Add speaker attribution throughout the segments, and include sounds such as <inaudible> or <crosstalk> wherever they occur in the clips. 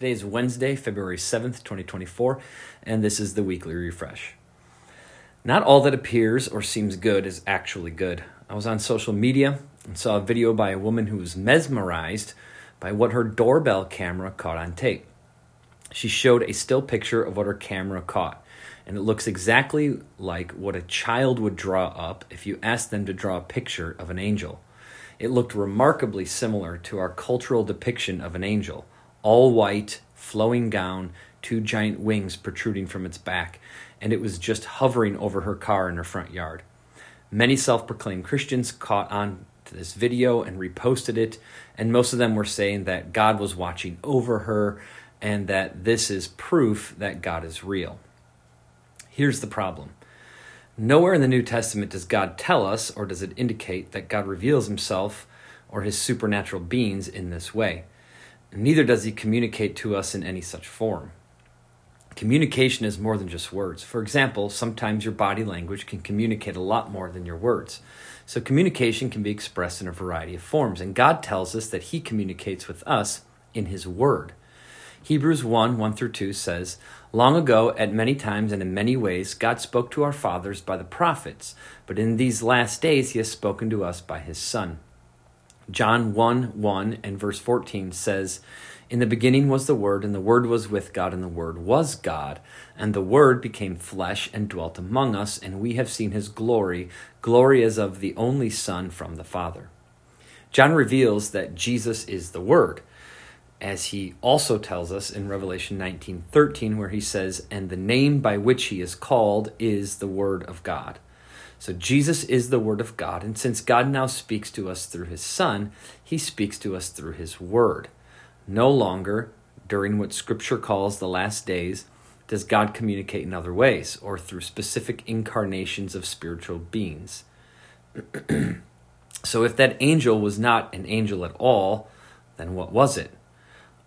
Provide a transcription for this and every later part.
Speaker 1: Today is Wednesday, February 7th, 2024, and this is the weekly refresh. Not all that appears or seems good is actually good. I was on social media and saw a video by a woman who was mesmerized by what her doorbell camera caught on tape. She showed a still picture of what her camera caught, and it looks exactly like what a child would draw up if you asked them to draw a picture of an angel. It looked remarkably similar to our cultural depiction of an angel all white, flowing gown, two giant wings protruding from its back, and it was just hovering over her car in her front yard. Many self proclaimed Christians caught on to this video and reposted it, and most of them were saying that God was watching over her and that this is proof that God is real. Here's the problem. Nowhere in the New Testament does God tell us, or does it indicate, that God reveals himself or his supernatural beings in this way. Neither does he communicate to us in any such form. Communication is more than just words. For example, sometimes your body language can communicate a lot more than your words. So, communication can be expressed in a variety of forms, and God tells us that He communicates with us in His Word. Hebrews 1 1 through 2 says, Long ago, at many times and in many ways, God spoke to our fathers by the prophets, but in these last days He has spoken to us by His Son John 1 1 and verse 14 says, In the beginning was the Word, and the Word was with God, and the Word was God. And the Word became flesh and dwelt among us, and we have seen his glory, glory as of the only Son from the Father. John reveals that Jesus is the Word, as he also tells us in Revelation 19:13 where he says, "And the name by which he is called is the Word of God." So Jesus is the Word of God, and since God now speaks to us through His Son, He speaks to us through His Word. No longer, during what Scripture calls the last days, does God communicate in other ways or through specific incarnations of spiritual beings. <clears throat> so if that angel was not an angel at all, then what was it?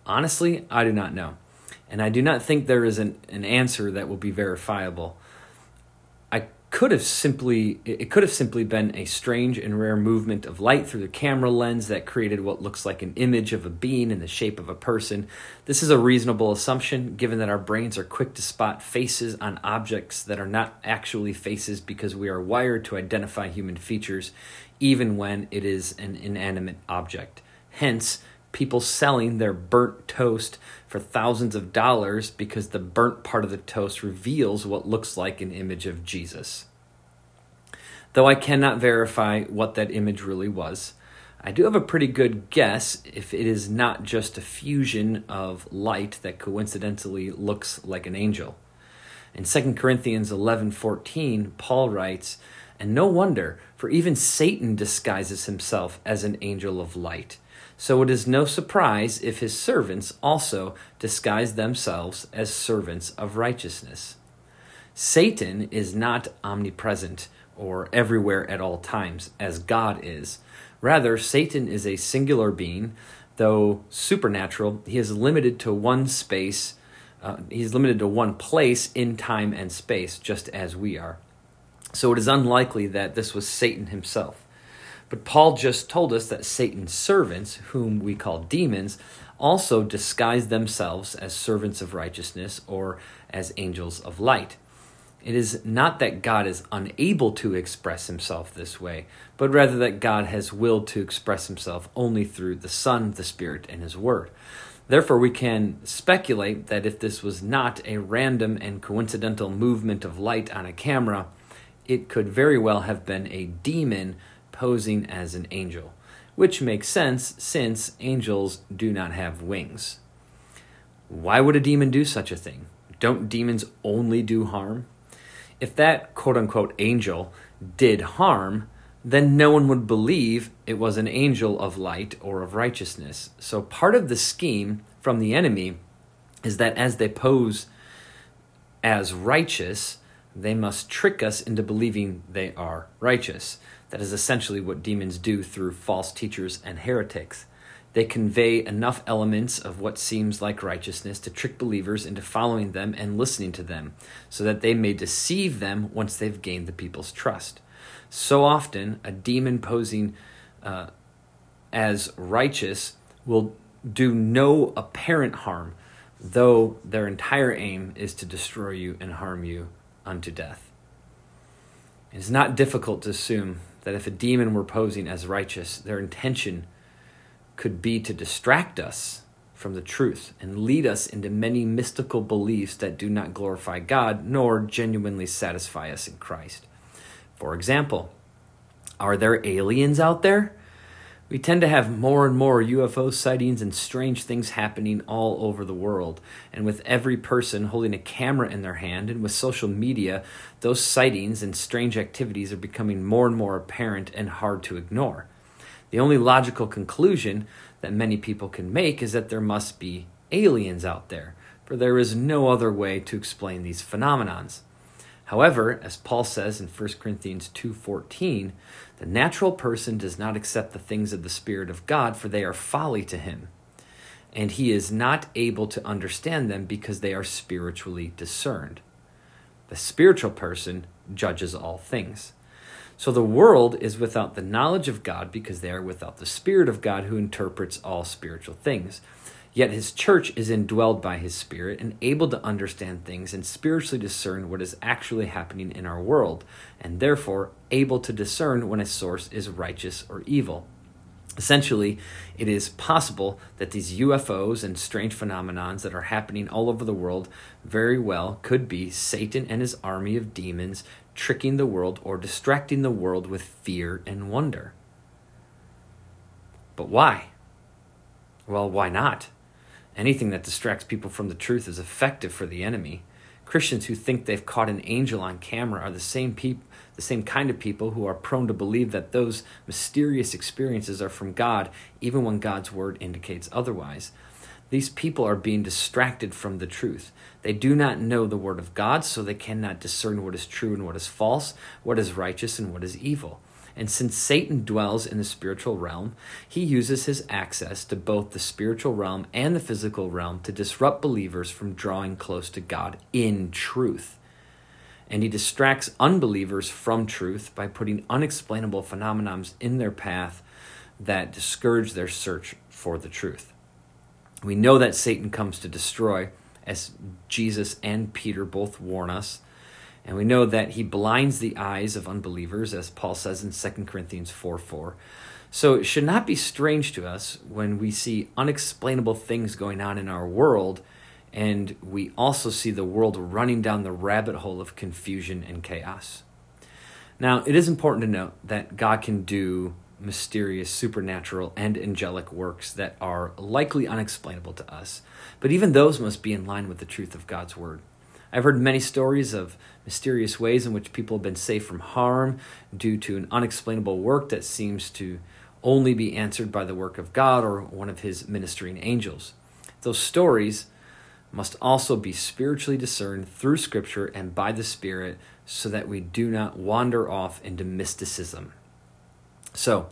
Speaker 1: Honestly, I do not know. And I do not think there is an, an answer that will be verifiable could have simply it could have simply been a strange and rare movement of light through the camera lens that created what looks like an image of a being in the shape of a person. This is a reasonable assumption given that our brains are quick to spot faces on objects that are not actually faces because we are wired to identify human features even when it is an inanimate object. Hence, people selling their burnt toast for thousands of dollars because the burnt part of the toast reveals what looks like an image of Jesus. Though I cannot verify what that image really was, I do have a pretty good guess if it is not just a fusion of light that coincidentally looks like an angel. In 2 Corinthians 11:14, Paul writes, "And no wonder, for even Satan disguises himself as an angel of light." So it is no surprise if his servants also disguise themselves as servants of righteousness. Satan is not omnipresent or everywhere at all times, as God is. Rather, Satan is a singular being, though supernatural, he is limited to one space, uh, he's limited to one place in time and space, just as we are. So it is unlikely that this was Satan himself. But Paul just told us that Satan's servants, whom we call demons, also disguise themselves as servants of righteousness or as angels of light. It is not that God is unable to express himself this way, but rather that God has willed to express himself only through the Son, the Spirit, and his Word. Therefore, we can speculate that if this was not a random and coincidental movement of light on a camera, it could very well have been a demon posing as an angel, which makes sense since angels do not have wings. Why would a demon do such a thing? Don't demons only do harm? If that quote unquote angel did harm, then no one would believe it was an angel of light or of righteousness. So part of the scheme from the enemy is that as they pose as righteous, they must trick us into believing they are righteous. That is essentially what demons do through false teachers and heretics. They convey enough elements of what seems like righteousness to trick believers into following them and listening to them, so that they may deceive them once they've gained the people's trust. So often, a demon posing uh, as righteous will do no apparent harm, though their entire aim is to destroy you and harm you unto death. It is not difficult to assume that if a demon were posing as righteous, their intention could be to distract us from the truth and lead us into many mystical beliefs that do not glorify God nor genuinely satisfy us in Christ. For example, are there aliens out there? We tend to have more and more UFO sightings and strange things happening all over the world. And with every person holding a camera in their hand and with social media, those sightings and strange activities are becoming more and more apparent and hard to ignore. The only logical conclusion that many people can make is that there must be aliens out there, for there is no other way to explain these phenomenons. However, as Paul says in 1 Corinthians 2:14, the natural person does not accept the things of the spirit of God for they are folly to him, and he is not able to understand them because they are spiritually discerned. The spiritual person judges all things. So the world is without the knowledge of God because they are without the Spirit of God who interprets all spiritual things. Yet his church is indwelled by his spirit and able to understand things and spiritually discern what is actually happening in our world, and therefore able to discern when a source is righteous or evil. Essentially, it is possible that these UFOs and strange phenomenons that are happening all over the world very well could be Satan and his army of demons tricking the world or distracting the world with fear and wonder. But why? Well, why not? Anything that distracts people from the truth is effective for the enemy. Christians who think they've caught an angel on camera are the same peop- the same kind of people who are prone to believe that those mysterious experiences are from God even when God's word indicates otherwise. These people are being distracted from the truth. They do not know the word of God, so they cannot discern what is true and what is false, what is righteous and what is evil. And since Satan dwells in the spiritual realm, he uses his access to both the spiritual realm and the physical realm to disrupt believers from drawing close to God in truth. And he distracts unbelievers from truth by putting unexplainable phenomena in their path that discourage their search for the truth. We know that Satan comes to destroy, as Jesus and Peter both warn us. And we know that he blinds the eyes of unbelievers, as Paul says in 2 Corinthians 4 4. So it should not be strange to us when we see unexplainable things going on in our world, and we also see the world running down the rabbit hole of confusion and chaos. Now, it is important to note that God can do mysterious, supernatural, and angelic works that are likely unexplainable to us, but even those must be in line with the truth of God's Word. I've heard many stories of mysterious ways in which people have been saved from harm due to an unexplainable work that seems to only be answered by the work of God or one of his ministering angels. Those stories must also be spiritually discerned through Scripture and by the Spirit so that we do not wander off into mysticism. So,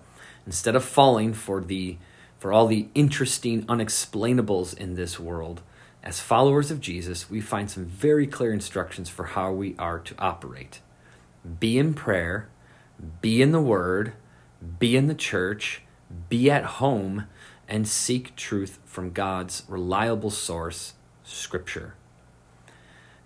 Speaker 1: instead of falling for the for all the interesting unexplainables in this world, as followers of Jesus, we find some very clear instructions for how we are to operate. Be in prayer, be in the Word, be in the church, be at home, and seek truth from God's reliable source, Scripture.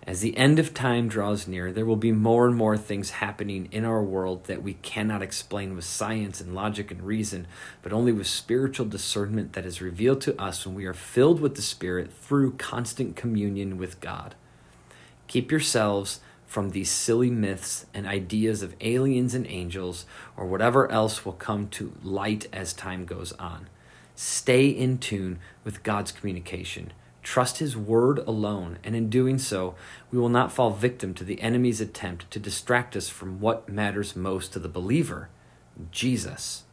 Speaker 1: As the end of time draws near, there will be more and more things happening in our world that we cannot explain with science and logic and reason, but only with spiritual discernment that is revealed to us when we are filled with the Spirit through constant communion with God. Keep yourselves from these silly myths and ideas of aliens and angels or whatever else will come to light as time goes on. Stay in tune with God's communication. Trust His word alone, and in doing so, we will not fall victim to the enemy's attempt to distract us from what matters most to the believer Jesus.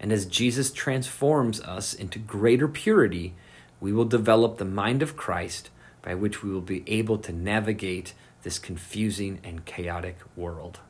Speaker 1: And as Jesus transforms us into greater purity, we will develop the mind of Christ by which we will be able to navigate this confusing and chaotic world.